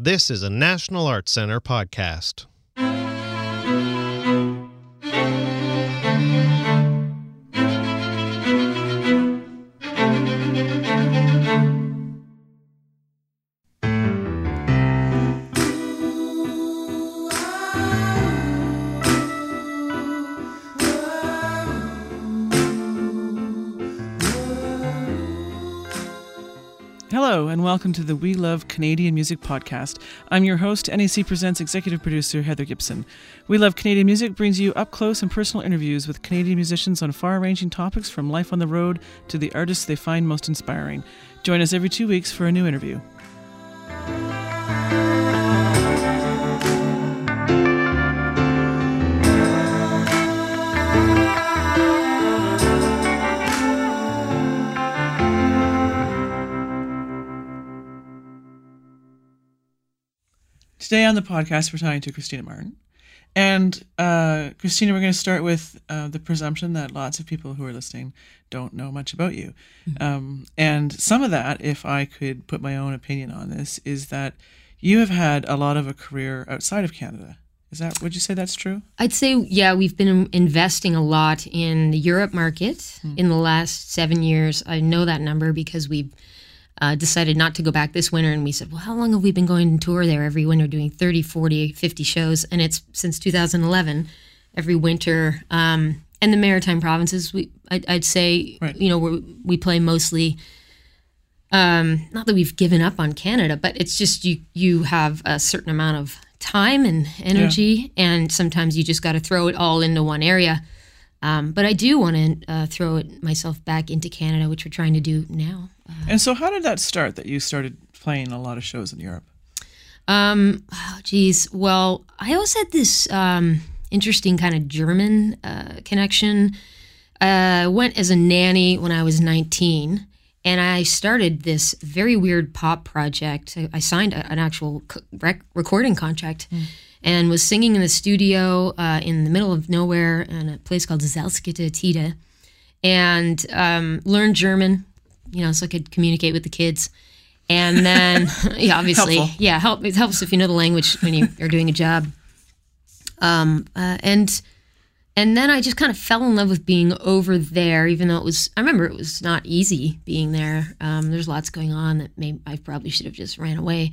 This is a National Arts Center podcast. Welcome to the We Love Canadian Music podcast. I'm your host, NAC Presents executive producer Heather Gibson. We Love Canadian Music brings you up close and personal interviews with Canadian musicians on far ranging topics from life on the road to the artists they find most inspiring. Join us every two weeks for a new interview. Today on the podcast, we're talking to Christina Martin. And uh, Christina, we're going to start with uh, the presumption that lots of people who are listening don't know much about you. Um, and some of that, if I could put my own opinion on this, is that you have had a lot of a career outside of Canada. Is that, would you say that's true? I'd say, yeah, we've been investing a lot in the Europe market in the last seven years. I know that number because we've uh, decided not to go back this winter. And we said, well, how long have we been going on tour there every winter, doing 30, 40, 50 shows? And it's since 2011, every winter. Um, and the maritime provinces, we, I'd, I'd say, Right. you know, we we play mostly um, not that we've given up on Canada, but it's just you you have a certain amount of time and energy, and sometimes you just got to throw it all into one area. Um, but I do want to uh, throw it myself back into Canada, which we're trying to do now. And so, how did that start that you started playing a lot of shows in Europe? Um, oh, geez. Well, I always had this um, interesting kind of German uh, connection. Uh, I went as a nanny when I was 19, and I started this very weird pop project. I, I signed a, an actual rec- recording contract and was singing in the studio uh, in the middle of nowhere in a place called Zelskite Tide and um, learned German, you know, so I could communicate with the kids. And then, yeah, obviously, Helpful. yeah, help. It helps if you know the language when you are doing a job. Um, uh, and and then I just kind of fell in love with being over there, even though it was. I remember it was not easy being there. Um, there's lots going on that may I probably should have just ran away.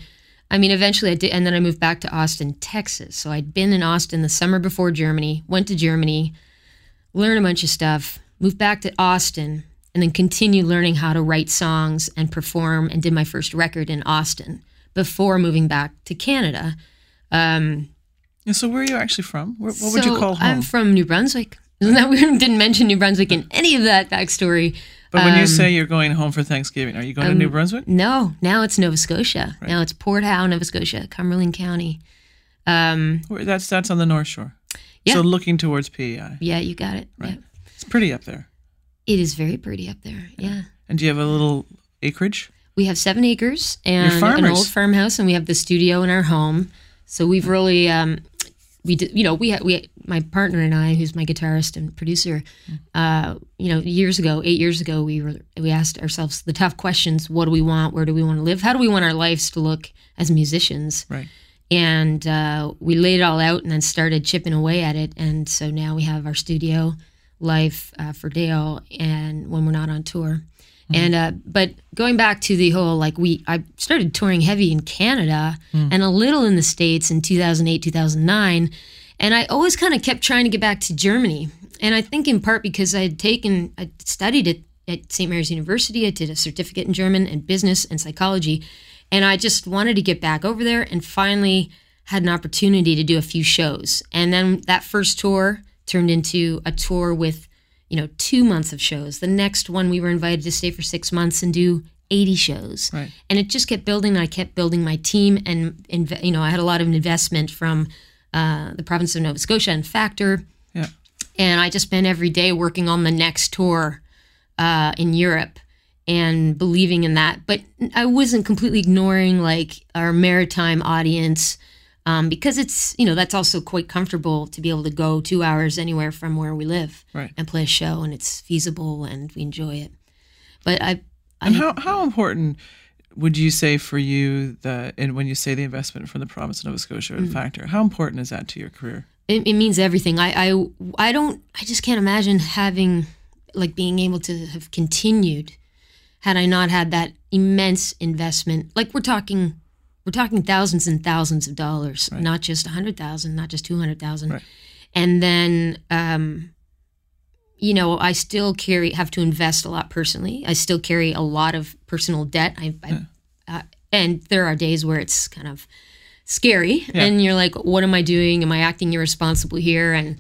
I mean, eventually I did, and then I moved back to Austin, Texas. So I'd been in Austin the summer before Germany. Went to Germany, learned a bunch of stuff, moved back to Austin, and then continued learning how to write songs and perform and did my first record in Austin before moving back to Canada. Um, And so, where are you actually from? Where, what would you call home? I'm from New Brunswick. Isn't that weird? Didn't mention New Brunswick in any of that backstory. But when you um, say you're going home for Thanksgiving, are you going to New Brunswick? No, now it's Nova Scotia. Now it's Port Howe, Nova Scotia, Cumberland County. Um, That's that's on the North Shore. Yeah. So looking towards PEI. yeah, you got it. Right. Yeah. It's pretty up there. It is very pretty up there. Yeah. And do you have a little acreage? We have seven acres and an old farmhouse, and we have the studio in our home. So we've really, um, we did, you know, we had, we, my partner and I, who's my guitarist and producer, uh, you know, years ago, eight years ago, we were, we asked ourselves the tough questions: What do we want? Where do we want to live? How do we want our lives to look as musicians? Right. and uh, we laid it all out and then started chipping away at it and so now we have our studio life uh, for dale and when we're not on tour and uh, but going back to the whole like we i started touring heavy in canada and a little in the states in 2008 2009 and i always kind of kept trying to get back to germany. And i think in part because i had taken i studied it at st mary's university. I did a certificate in german and business and psychology. And I just wanted to get back over there and finally had an opportunity to do a few shows. And then that first tour turned into a tour with, you know, two months of shows. The next one we were invited to stay for six months and do 80 shows. Right. And it just kept building. I kept building my team and, you know, I had a lot of investment from uh, the province of Nova Scotia and Factor Yeah. and I just spent every day working on the next tour uh, in Europe and believing in that. But I wasn't completely ignoring like our maritime audience um, because it's you know that's also quite comfortable to be able to go two hours anywhere from where we live Right. and play a show and it's feasible and we enjoy it. But I, I And how how important would you say for you that and when you say the investment from the province of Nova Scotia Mm. the factor, how important is that to your career? it, it means everything. I, I I don't I just can't imagine having like being able to have continued had I not had that immense investment. Like we're talking we're talking thousands and thousands of dollars, not just a hundred thousand, not just two hundred thousand. Right. And then um you know, I still carry have to invest a lot personally. I still carry a lot of personal debt. I, I uh, and there are days where it's kind of scary and you're like what am i doing am i acting irresponsible here and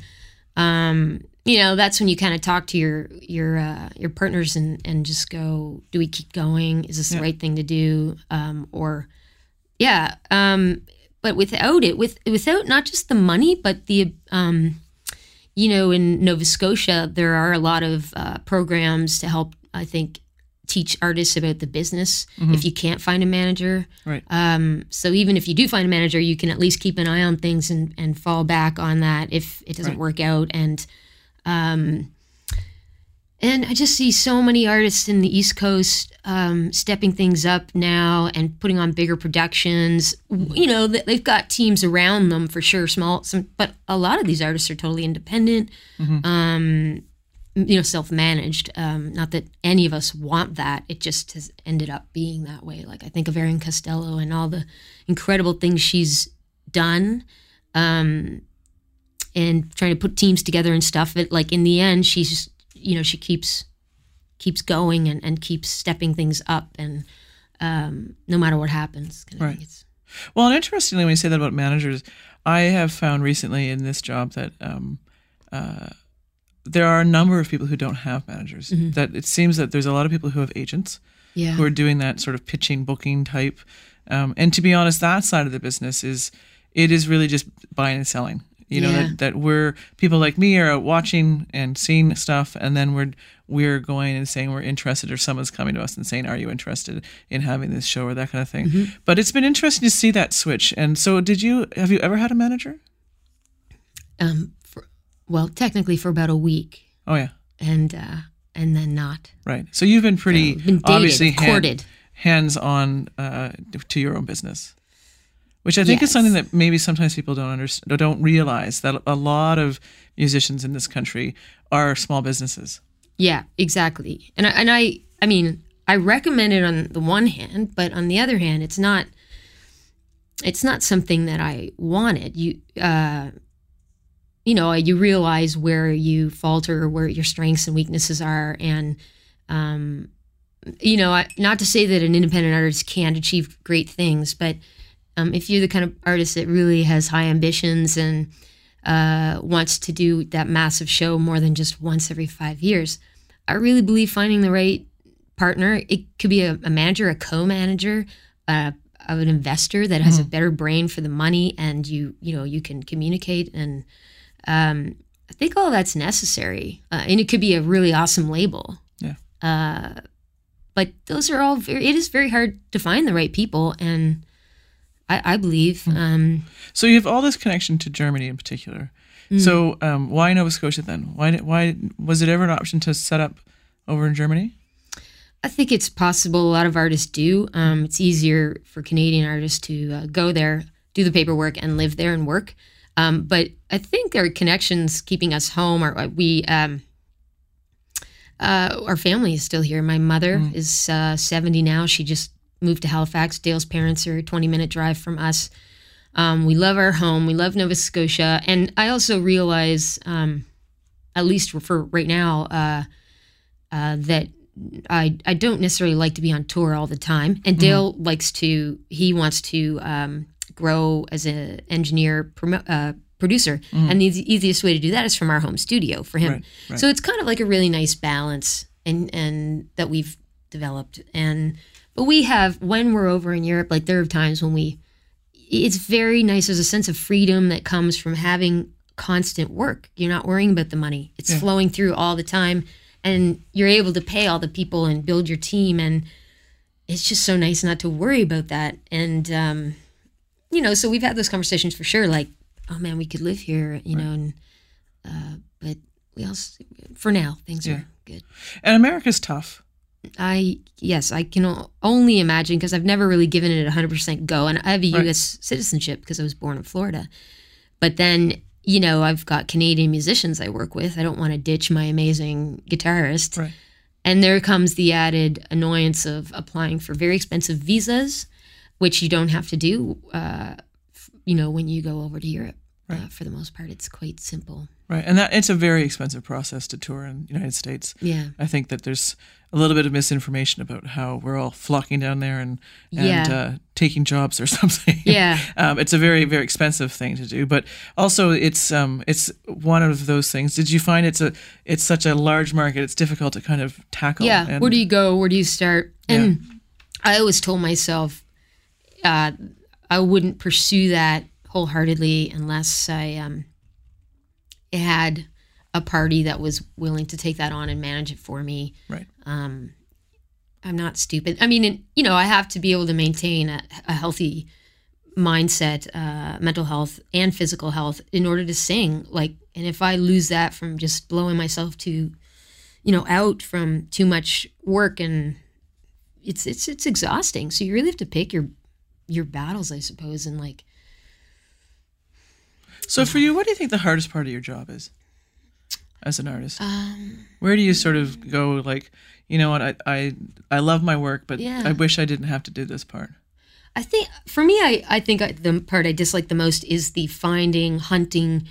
um you know that's when you kind of talk to your your uh, your partners and and just go do we keep going is this the right thing to do um or yeah um but without it with without not just the money but the um you know in nova scotia there are a lot of uh, programs to help i think teach artists about the business if you can't find a manager Right. um, so even if you do find a manager, you can at least keep an eye on things and, and fall back on that if it doesn't Right. work out. And um, and I just see so many artists in the East Coast um, stepping things up now and putting on bigger productions. You know, they've got teams around them for sure, small, some, but a lot of these artists are totally independent. Um, you know, self-managed. Um, not that any of us want that. It just has ended up being that way. Like I think of Erin Costello and all the incredible things she's done, um, and trying to put teams together and stuff. But like in the end, she's just, you know she keeps keeps going and, and keeps stepping things up, and um, no matter what happens Right. Well, and interestingly, when you say that about managers, I have found recently in this job that um, uh, there are a number of people who don't have managers. That it seems that there's a lot of people who have agents yeah. who are doing that sort of pitching, booking type. Um, and to be honest, that side of the business is it is really just buying and selling. You know Yeah. that, that we're people like me are out watching and seeing stuff, and then we're we're going and saying we're interested, or someone's coming to us and saying, "Are you interested in having this show?" or that kind of thing. Mm-hmm. But it's been interesting to see that switch. And so, did you have you ever had a manager? um, for, well, technically for about a week, Oh yeah, and uh, and then not. right. So you've been pretty So, been dated, obviously courted. hands on uh, to your own business, which I think is something that maybe sometimes people don't understand, don't realize that a lot of musicians in this country are small businesses. Yeah, exactly. And I, and I I mean, I recommend it on the one hand, but on the other hand, it's not it's not something that I wanted. You uh you know, you realize where you falter, where your strengths and weaknesses are and um you know, I, not to say that an independent artist can't achieve great things, but um, if you're the kind of artist that really has high ambitions and uh, wants to do that massive show more than just once every five years, I really believe finding the right partner. It could be a, a manager, a co-manager, uh, of an investor that has a better brain for the money, and you you know you can communicate. And um, I think all that's necessary, uh, and it could be a really awesome label. Yeah. Uh, but those are all very. It is very hard to find the right people, and I, I believe. Um, So you have all this connection to Germany in particular. Mm. So um, why Nova Scotia then? Why did, why was it ever an option to set up over in Germany? I think it's possible. A lot of artists do. Um, it's easier for Canadian artists to uh, go there, do the paperwork, and live there and work. Um, but I think our connections keeping us home are we. Um, uh, our family is still here. My mother is uh, seventy now. She just moved to Halifax. Dale's parents are a twenty minute drive from us. Um, we love our home. We love Nova Scotia, and I also realize, um, at least for right now, uh, uh, that I I don't necessarily like to be on tour all the time. And Dale likes to he wants to um, grow as an engineer promo, uh, producer, and the easiest way to do that is from our home studio for him. Right, right. So it's kind of like a really nice balance, and and that we've developed. And but we have when we're over in Europe, like there are times when we it's very nice. There's a sense of freedom that comes from having constant work. You're not worrying about the money. It's flowing through all the time and you're able to pay all the people and build your team and it's just so nice not to worry about that. And um you know, so we've had those conversations for sure like, oh man, we could live here, you know, and uh but we also for now things Yeah. are good. And America's tough. I yes, I can only imagine because I've never really given it a hundred percent go, and I have a Right. U.S. citizenship because I was born in Florida. But then you know I've got Canadian musicians I work with. I don't want to ditch my amazing guitarist, Right. and there comes the added annoyance of applying for very expensive visas, which you don't have to do. Uh, f- you know when you go over to Europe. Uh, for the most part, it's quite simple. Right, and that it's a very expensive process to tour in the United States. Yeah. I think that there's a little bit of misinformation about how we're all flocking down there and and Yeah. uh, taking jobs or something. Yeah. um, it's a very very expensive thing to do, but also it's um it's one of those things. Did you find it's a it's such a large market? It's difficult to kind of tackle. Yeah. and- where do you go? Where do you start? And I always told myself uh, I wouldn't pursue that wholeheartedly unless I um, had a party that was willing to take that on and manage it for me. right? Um, I'm not stupid. I mean, it, you know, I have to be able to maintain a, a healthy mindset, uh, mental health, and physical health in order to sing. Like, and if I lose that from just blowing myself to, you know, out from too much work, and it's it's it's exhausting. So you really have to pick your your battles, I suppose, and like So for you, what do you think the hardest part of your job is as an artist? um, Where do you sort of go like, you know what, I I, I love my work, but Yeah. I wish I didn't have to do this part. I think for me, I, I think I, the part I dislike the most is the finding, hunting,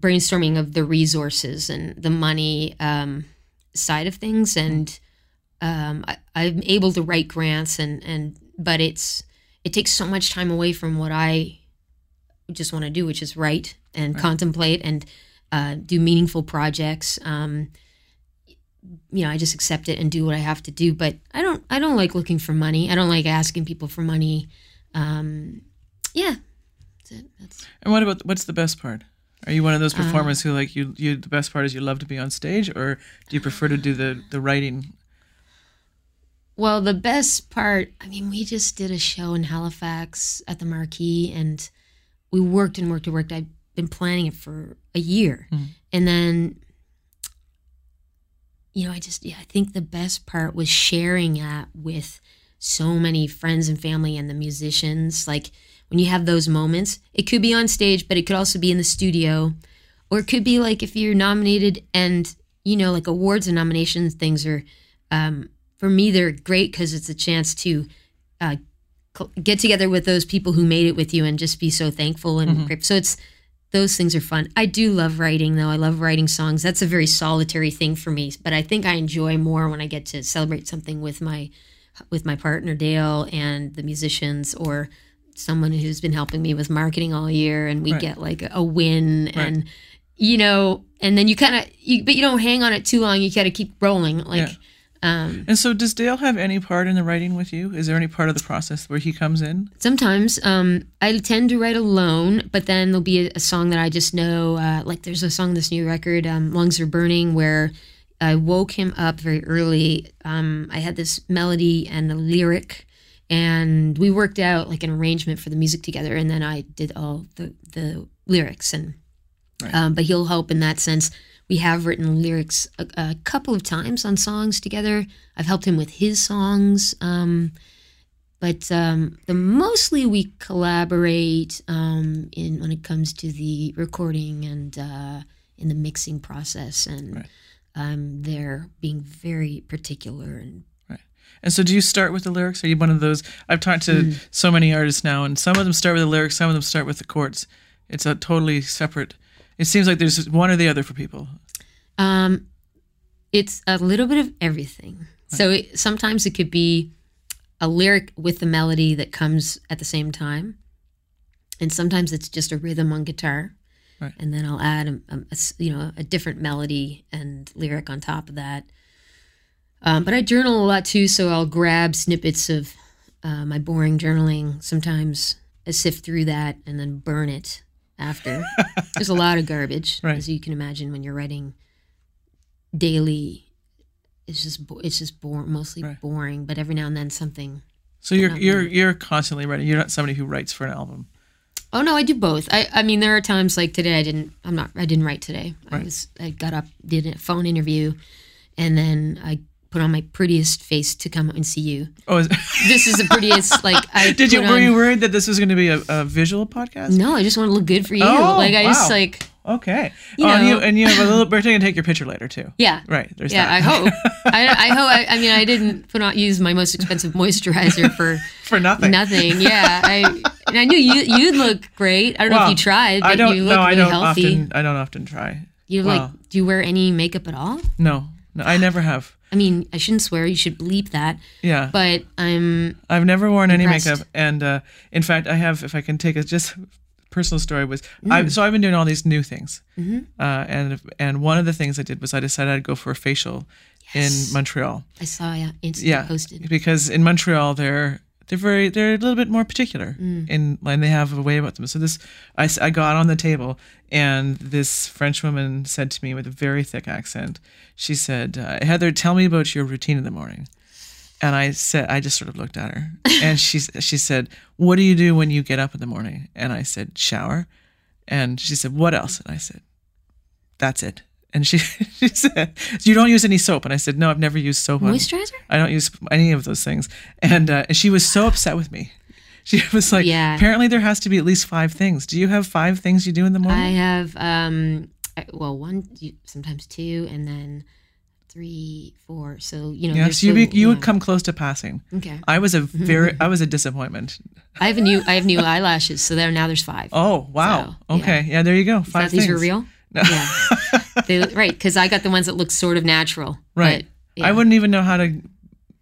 brainstorming of the resources and the money um, side of things. And um, I, I'm able to write grants, and and but it's it takes so much time away from what I just want to do, which is write and contemplate and uh, do meaningful projects. Um, you know, I just accept it and do what I have to do. But I don't, I don't like looking for money. I don't like asking people for money. Um, yeah, that's it. That's And what about what's the best part? Are you one of those Uh-huh. performers who like you you the best part is you love to be on stage, or do you prefer to do the the writing? well, the best part. I mean, we just did a show in Halifax at the Marquee, and we worked and worked and worked. I've been planning it for a year, Mhm. and then. You know, I just yeah, I think the best part was sharing that with so many friends and family and the musicians. Like when you have those moments, it could be on stage, but it could also be in the studio, or it could be like if you're nominated and you know, like awards and nominations things are. Um, for me, they're great because it's a chance to uh, get together with those people who made it with you and just be so thankful and mm-hmm. grateful. So it's those things are fun. I do love writing though. I love writing songs. That's a very solitary thing for me, but I think I enjoy more when I get to celebrate something with my with my partner Dale and the musicians or someone who's been helping me with marketing all year and we Right. get like a win and you know and then you kind of you but you don't hang on it too long you got to keep rolling like Yeah. Um And so, does Dale have any part in the writing with you? Is there any part of the process where he comes in? sometimes um i tend to write alone but then there'll be a, a song that i just know uh, like there's a song on this new record um, lungs are burning where i woke him up very early um, i had this melody and a lyric and we worked out like an arrangement for the music together and then i did all the the lyrics and Right. um, but he'll help in that sense we have written lyrics a, a couple of times on songs together i've helped him with his songs um, but um, the mostly we collaborate um, in when it comes to the recording and uh, in the mixing process, and Right. um, they're being very particular and And so, do you start with the lyrics? Are you one of those? I've talked to Hmm. so many artists now, and some of them start with the lyrics, some of them start with the chords. It's a totally separate. It seems like there's one or the other for people. Um, it's a little bit of everything. So it, sometimes it could be a lyric with the melody that comes at the same time, and sometimes it's just a rhythm on guitar, Right. and then I'll add a, a- a you know a different melody and lyric on top of that. Um, but I journal a lot too, so I'll grab snippets of uh, my boring journaling. Sometimes I sift through that and then burn it after. There's a lot of garbage, Right. as you can imagine when you're writing daily. It's just it's just mostly Right. boring, but every now and then something. So you're you're you're constantly writing. You're not somebody who writes for an album. Oh no, I do both. I, I mean, there are times like today I didn't. I'm not. I didn't write today. I was. I got up, did a phone interview, and then I put on my prettiest face to come and see you. Oh, is, This is the prettiest. like I did you were on- you worried that this was going to be a, a visual podcast? No, I just want to look good for you. Oh, like I just like Okay. You oh, and you and you have a little. We're going to take your picture later too. yeah. Right. There's Yeah, I hope. I, I hope. I, I mean, I didn't put on use my most expensive moisturizer for For nothing. nothing. Yeah, I and I knew you you'd look great. I don't know if you tried, but I don't. you look no, I don't healthy. often. I don't often try. you well. like. Do you wear any makeup at all? No. No, I never have. I mean, I shouldn't swear. You should bleep that. Yeah. But I'm. I've never worn any makeup, and uh, in fact, I have. If I can take a just personal story was, Mm. I, so I've been doing all these new things, Mm-hmm. uh, and and one of the things I did was I decided I'd go for a facial Yes. in Montreal. I saw yeah, Insta Yeah, posted. because in Montreal they're they're very they're a little bit more particular Mm. in and they have a way about them. So this I, I got on the table and this French woman said to me with a very thick accent, she said, uh, "Heather, tell me about your routine in the morning." And I said, I just sort of looked at her, and she she said, "What do you do when you get up in the morning?" And I said, "Shower." And she said, "What else?" And I said, "That's it." And she she said, "You don't use any soap?" And I said, "No, I've never used soap Moisturizer? I don't use any of those things. And, uh, and she was so upset with me. She was like, Yeah. apparently there has to be at least five things. Do you have five things you do in the morning? I have um, well, one, you- sometimes two, and then three, four. So you know. yeah, so you, be, you would come close to passing. Okay. I was a very, I was a disappointment. I have a new. I have new eyelashes. So there now there's five. Oh, wow. So, okay. Yeah. there you go. Five these things. were real. No. Yeah. they, right, because I got the ones that look sort of natural. Right. But, yeah, I wouldn't even know how to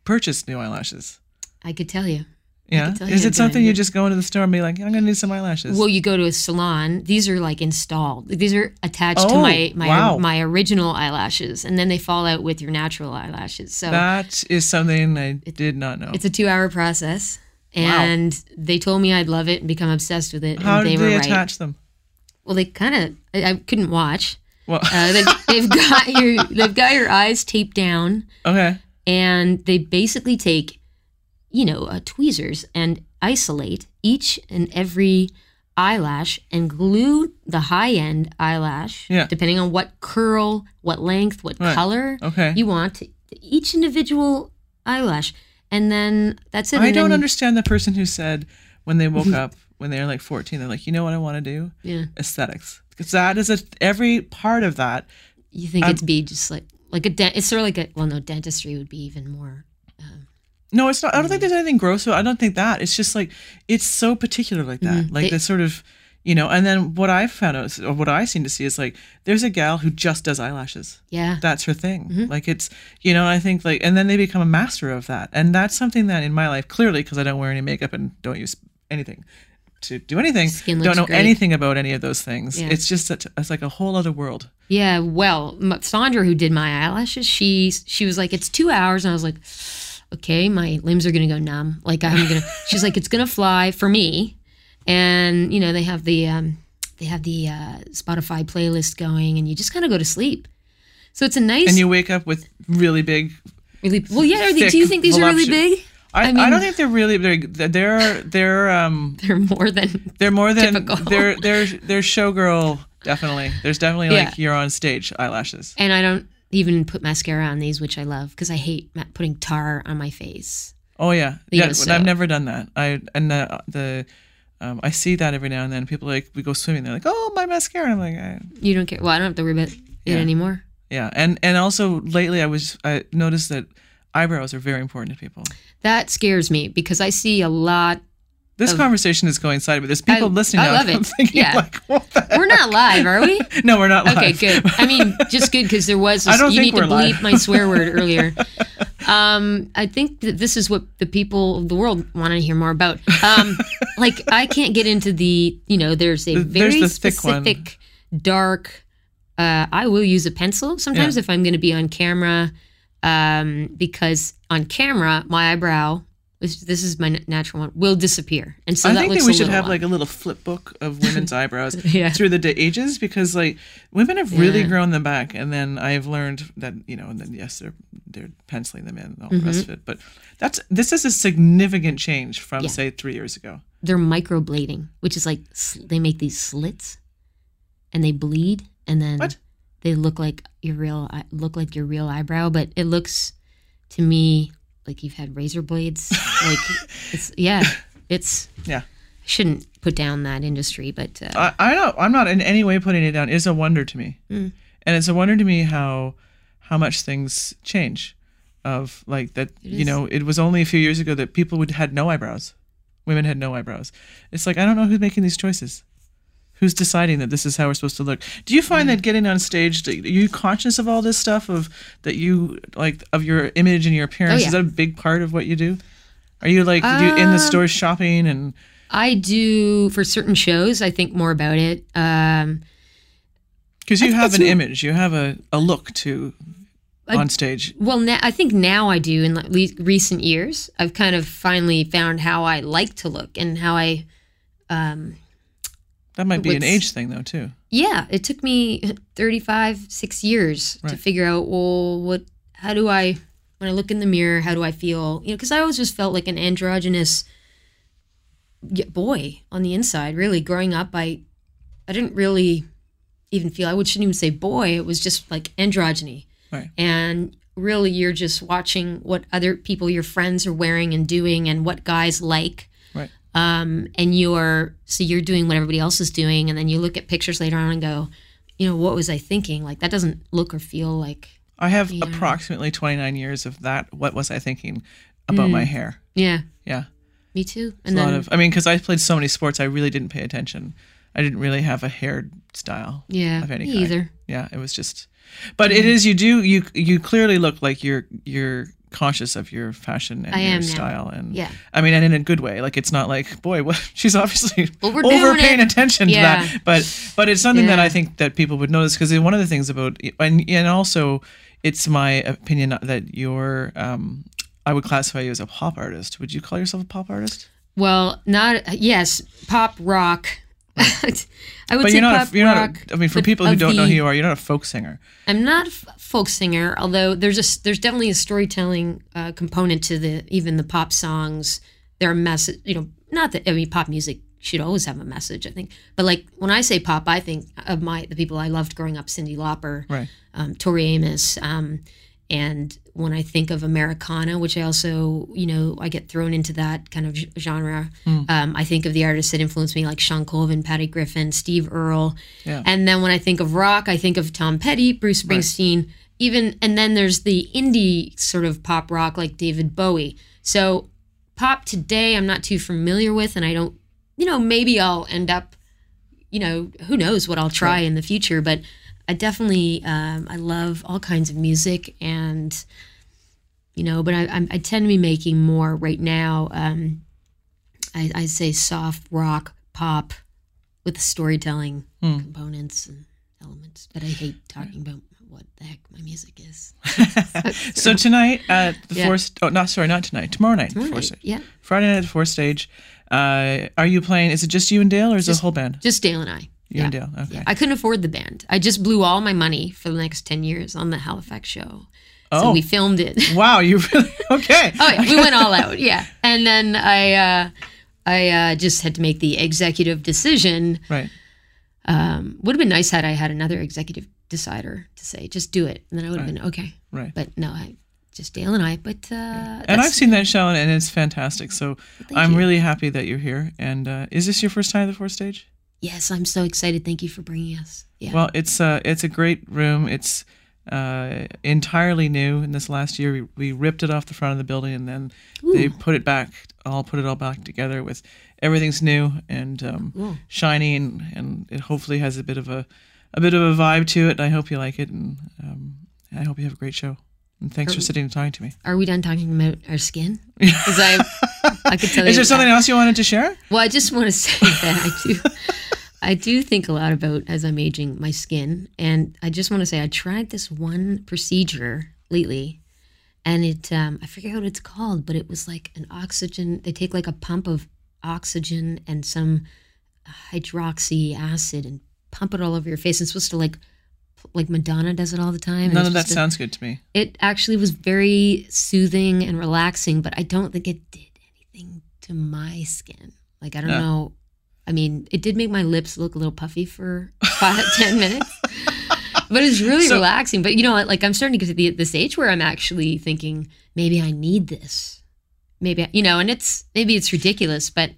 purchase new eyelashes. I could tell you. Yeah. tell Is how it it, something you just go into the store and be like, I'm going to need some eyelashes? Well, you go to a salon. These are like installed. These are attached to Oh, my my wow. my original eyelashes, and then they fall out with your natural eyelashes. So that is something I did not know. it's a two hour process. And they told me I'd love it and become obsessed with it. How and they did were they right. attach them? Well, they kind of. I, I couldn't watch. Well, Uh, they, they've got your they've got your eyes taped down. okay. and they basically take you know uh, tweezers and isolate each and every eyelash and glue the high end eyelash Yeah. depending on what curl what length what Right. color Okay. you want to each individual eyelash and then that's it I and don't then- understand the person who said when they woke up when they're like 14, they're like, you know what I want to do? yeah Aesthetics. Because that is a, every part of that. you think I'm- it'd be just like like a dent it's sort of like a well no dentistry would be even more No, it's not. I don't think there's anything gross. I don't think that. It's just like, it's so particular like that. Like Mm-hmm. They- the sort of, you know, and then what I've found out, or what I seem to see is like, there's a gal who just does eyelashes. yeah That's her thing. Mm-hmm. Like it's, you know, I think like, and then they become a master of that. And that's something that in my life, clearly, because I don't wear any makeup and don't use anything to do anything, Skin don't know great. anything about any of those things. Yeah. It's just, such, it's like a whole other world. Yeah, well, Sandra, who did my eyelashes, she she was like, "It's two hours," and I was like, "Okay, my limbs are gonna go numb. Like I'm gonna." she's like, "It's gonna fly for me," and you know they have the um, they have the uh, Spotify playlist going, and you just kind of go to sleep. So it's a nice, And you wake up with really big really well. Yeah, are they, do you think these are really big? I, I I, don't think they're really they're they're they're um They're more than they're more than Typical. they're they're they're showgirl definitely. There's definitely like Yeah. you're on stage eyelashes. and I don't even put mascara on these, which I love because I hate putting tar on my face. Oh yeah, You yeah. know, so- I've never done that. I and the the um, I see that every now and then. People like we go swimming. They're like, oh my mascara. I'm like, I, You don't care. Well, I don't have to worry about it Yeah. anymore. yeah. And and also lately I was I noticed that eyebrows are very important to people. That scares me because I see a lot This Of- conversation is going sideways. There's people I- listening I love it. Thinking Yeah. like, what the heck? We're not live, are we? No, we're not live. Okay, good. I mean, just good because there was. This, I don't you think need to we're live. bleep my swear word earlier. Um, I think that this is what the people of the world want to hear more about. Um, like I can't get into the. You know, there's a There's very the specific, dark. Uh, I will use a pencil sometimes Yeah. if I'm going to be on camera, um, because on camera my eyebrow. This, this is my natural one. Will disappear, and so I think that we should have like a little flip book of women's eyebrows Yeah. through the ages because like women have really Yeah. grown them back, and then I've learned that you know, and then yes, they're they're penciling them in and all the rest of it. But that's this is a significant change from Mm-hmm. Yeah. say three years ago. they're microblading, which is like they make these slits and they bleed, and then What? They look like your real look like your real eyebrow, but it looks to me like you've had razor blades. like it's yeah, it's Yeah. I shouldn't put down that industry, but uh, I, I don't. I'm not in any way putting it down. It's a wonder to me, Mm. and it's a wonder to me how how much things change. Of like that, you know, it was only a few years ago that people would had no eyebrows, women had no eyebrows. It's like I don't know who's making these choices, who's deciding that this is how we're supposed to look. Do you find that getting on stage, are you conscious of all this stuff of that you like of your image and your appearance? Oh, yeah. Is that a big part of what you do? Are you like do you in the Uh, store shopping and I do for certain shows. I think more about it. Um, Because you have an what- image, you have a, a look to I- on stage. well, na- I think now I do. In like le- recent years, I've kind of finally found how I like to look and how I. Um, That might be an age thing though too. yeah, it took me 35, six years to figure out, well, what, how do I, when I look in the mirror, how do I feel? You know, because I always just felt like an androgynous boy on the inside. Really, growing up, I, I didn't really even feel. I would shouldn't even say boy. It was just like androgyny, Right. and really, you're just watching what other people, your friends, are wearing and doing, and what guys like Right. Um, and you're so you're doing what everybody else is doing, and then you look at pictures later on and go, you know, what was I thinking? Like that doesn't look or feel like, I have Yeah. approximately 29 years of that. What was I thinking about Mm. my hair? yeah, Yeah. me too. And a lot of I mean cuz I played so many sports I really didn't pay attention. I didn't really have a hair style. yeah, of any kind. either. Yeah, it was just But it is you do you you clearly look like you're you're conscious of your fashion and I your am now. style and Yeah. I mean and in a good way. Like it's not like boy, what she's obviously Well, overpaying it. attention to that. But but it's something that I think that people would notice because one of the things about and and also it's my opinion that you're um I would classify you as a pop artist. Would you call yourself a pop artist? Well, not yes, pop rock. I would But say you're not. pop A, you're rock. not. A, I mean, for people who don't know who you are, you're not a folk singer. I'm not a f- folk singer, although there's a there's definitely a storytelling uh, component to the even the pop songs. There are message, you know, not that I mean pop music should always have a message, I think, but like when I say pop, I think of my the people I loved growing up, Cyndi Lauper, Right. um, Tori Amos, um, and when I think of Americana, which I also, you know, I get thrown into that kind of genre. Um, I think of the artists that influenced me, like Shawn Colvin, Patty Griffin, Steve Earle, Yeah. and then when I think of rock, I think of Tom Petty, Bruce Springsteen, even, and then there's the indie sort of pop rock like David Bowie. So pop today, I'm not too familiar with, and I don't, you know, maybe I'll end up, you know, who knows what I'll try in the future, but I definitely, um, I love all kinds of music and, you know, but I, I'm, I tend to be making more right now. Um, I, I say soft rock, pop with storytelling Hmm. components and elements, but I hate talking about what the heck my music is. so tonight at the Yeah. four. Oh, not sorry, not tonight. Tomorrow night. Tomorrow night, Stage. yeah, Friday night at the fourth stage. Uh, are you playing? Is it just you and Dale, or is it a whole band? just Dale and I. You yeah. and Dale. Okay. I couldn't afford the band. I just blew all my money for the next 10 years on the Halifax show. Oh. So we filmed it. wow, you really okay? Oh yeah, we went all out. Yeah, and then I uh, I uh, just had to make the executive decision. Right. Um, would have been nice had I had another executive decider to say just do it, and then I would have been okay. Right. But no, I just Dale and I. But uh, and I've seen that show, and it's fantastic. So Thank I'm you. really happy that you're here. And uh, is this your first time at the fourth stage? Yes, I'm so excited. Thank you for bringing us. Yeah. Well, it's uh, it's a great room. It's uh, entirely new. In this last year, we, we ripped it off the front of the building, and then they put it back. All put it all back together with everything's new and um, Cool. shiny, and, and it hopefully has a bit of a a bit of a vibe to it. I hope you like it, and um, I hope you have a great show. And thanks for Are- sitting and talking to me. Are we done talking about our skin? Because I I could tell you. Is there something else you wanted to share? Well, I just want to say that I do, I do think a lot about as I'm aging my skin, and I just want to say I tried this one procedure lately, and it um, I forget what it's called, but it was like an oxygen. They take like a pump of oxygen and some hydroxy acid and pump it all over your face. It's supposed to like like Madonna does it all the time. None of that to- sounds good to me. it actually was very soothing and relaxing, but I don't think it did anything to my skin. Like I don't know. I mean, it did make my lips look a little puffy for ten minutes. but it's really So- relaxing. But you know, what, like I'm starting to get to the this age where I'm actually thinking maybe I need this. Maybe I- you know, and it's maybe it's ridiculous, but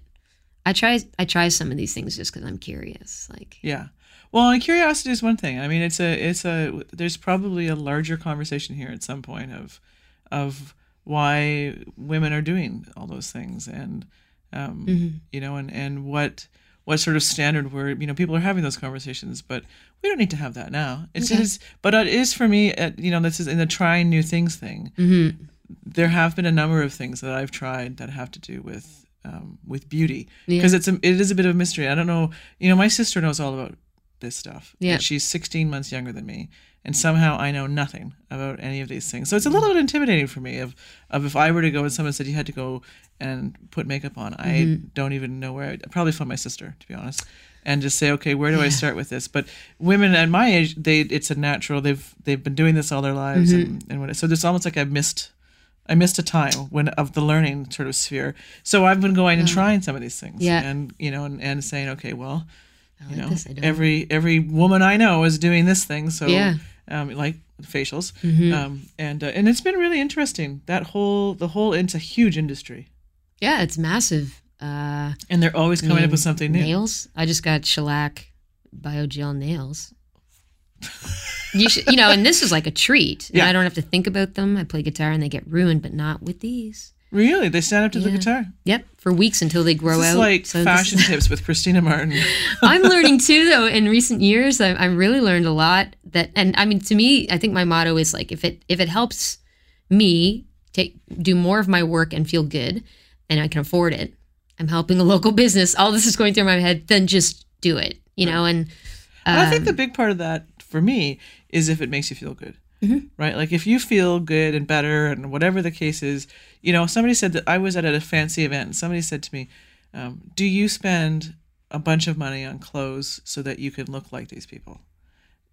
I try I try some of these things just because I'm curious. Like Yeah. Well, and curiosity is one thing. I mean, it's a it's a there's probably a larger conversation here at some point of of why women are doing all those things and um, Mhm. you know and and what what sort of standard where you know people are having those conversations but we don't need to have that now it's Okay. it is but it is for me uh, you know this is in the trying new things thing hmm there have been a number of things that I've tried that have to do with um, with beauty Yeah. because it's a, it is a bit of a mystery. I don't know. You know, my sister knows all about this stuff. Yeah. And she's 16 months younger than me, and somehow I know nothing about any of these things. So it's a little bit intimidating for me. Of of if I were to go and someone said you had to go and put makeup on, I Mm-hmm. don't even know where. I'd probably find my sister to be honest. And just say, okay, where do I start with this? But women at my age, they it's a natural. They've they've been doing this all their lives, Mm-hmm. and, and so it's almost like I've missed I missed a time when of the learning sort of sphere. So I've been going and trying some of these things. Yeah. And you know, and, and saying, okay, well, I you like know, this. I don't. every every woman I know is doing this thing. So Yeah. um, like facials, Mhm. um, and uh, and it's been really interesting. That whole the whole it's a huge industry, yeah, it's massive. Uh, and they're always coming up mean, with something new. Nails. I just got shellac biogel nails. you should, you know, and this is like a treat. Yeah. I don't have to think about them. I play guitar and they get ruined, but not with these. Really, they stand up to the guitar. Yep, for weeks until they grow This is out. like So fashion is- tips with Christina Martin. I'm learning too, though. In recent years, I, I've really learned a lot. That, and I mean, to me, I think my motto is like, if it if it helps me take do more of my work and feel good, and I can afford it, I'm helping a local business. All this is going through my head. Then just do it, you know. And And I think the um, big part of that for me is if it makes you feel good. Mhm. Right? Like if you feel good and better and whatever the case is, you know, somebody said that I was at a fancy event and somebody said to me, um, Do you spend a bunch of money on clothes so that you can look like these people?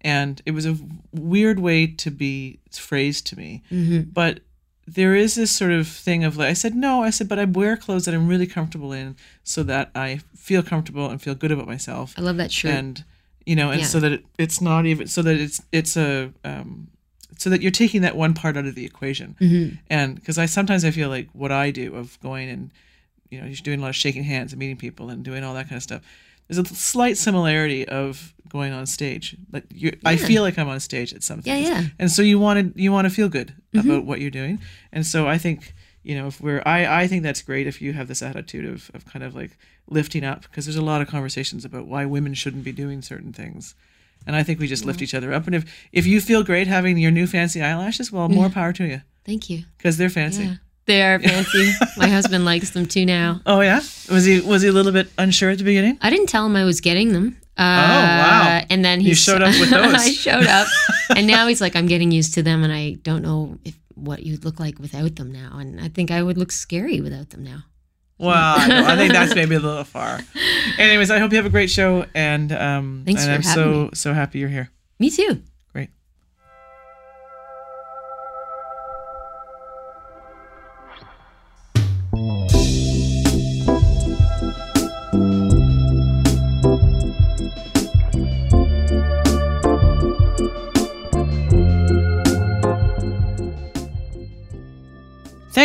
And it was a weird way to be phrased to me. mhm. But there is this sort of thing of like, I said, no, I said, but I wear clothes that I'm really comfortable in so that I feel comfortable and feel good about myself I love that shirt. and you know and Yeah. so that it, it's not even so that it's it's a um so that you're taking that one part out of the equation Mhm. and because i sometimes i feel like what i do of going and you know just doing a lot of shaking hands and meeting people and doing all that kind of stuff there's a slight similarity of going on stage like you i feel like i'm on stage at some Yeah, things yeah. and so you want to you want to feel good Mm-hmm. about what you're doing and so i think you know if we're i i think that's great if you have this attitude of, of kind of like lifting up because there's a lot of conversations about why women shouldn't be doing certain things and i think we just lift each other up and if if you feel great having your new fancy eyelashes well more power to you Thank you. because they're fancy Yeah. They are fancy. My husband likes them too now. oh yeah was he was he a little bit unsure at the beginning I didn't tell him I was getting them. Uh, wow. And then he showed up with those. I showed up, and now he's like, I'm getting used to them, and I don't know if what you'd look like without them now. And I think I would look scary without them now. Well, I. I think that's maybe a little far. Anyways, I hope you have a great show, and um, Thanks and I'm so me. so happy you're here. Me too.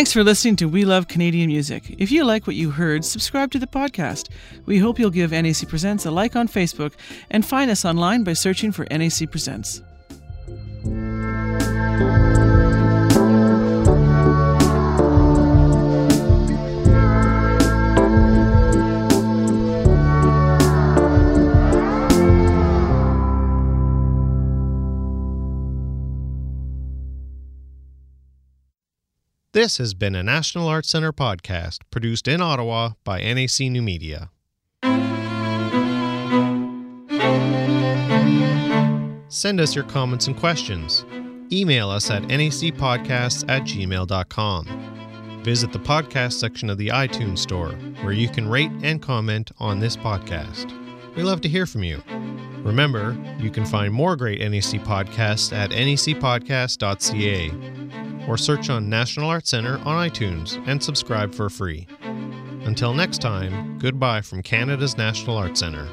Thanks for listening to We Love Canadian Music. If you like what you heard, subscribe to the podcast. We hope you'll give NAC Presents a like on Facebook and find us online by searching for NAC Presents. This has been a National Arts Center podcast produced in Ottawa by NAC New Media. Send us your comments and questions. Email us at nacpodcasts at gmail.com. Visit the podcast section of the iTunes Store, where you can rate and comment on this podcast. We love to hear from you. Remember, you can find more great NAC podcasts at nacpodcast.ca or search on National Arts Center on iTunes and subscribe for free. Until next time, goodbye from Canada's National Arts Centre.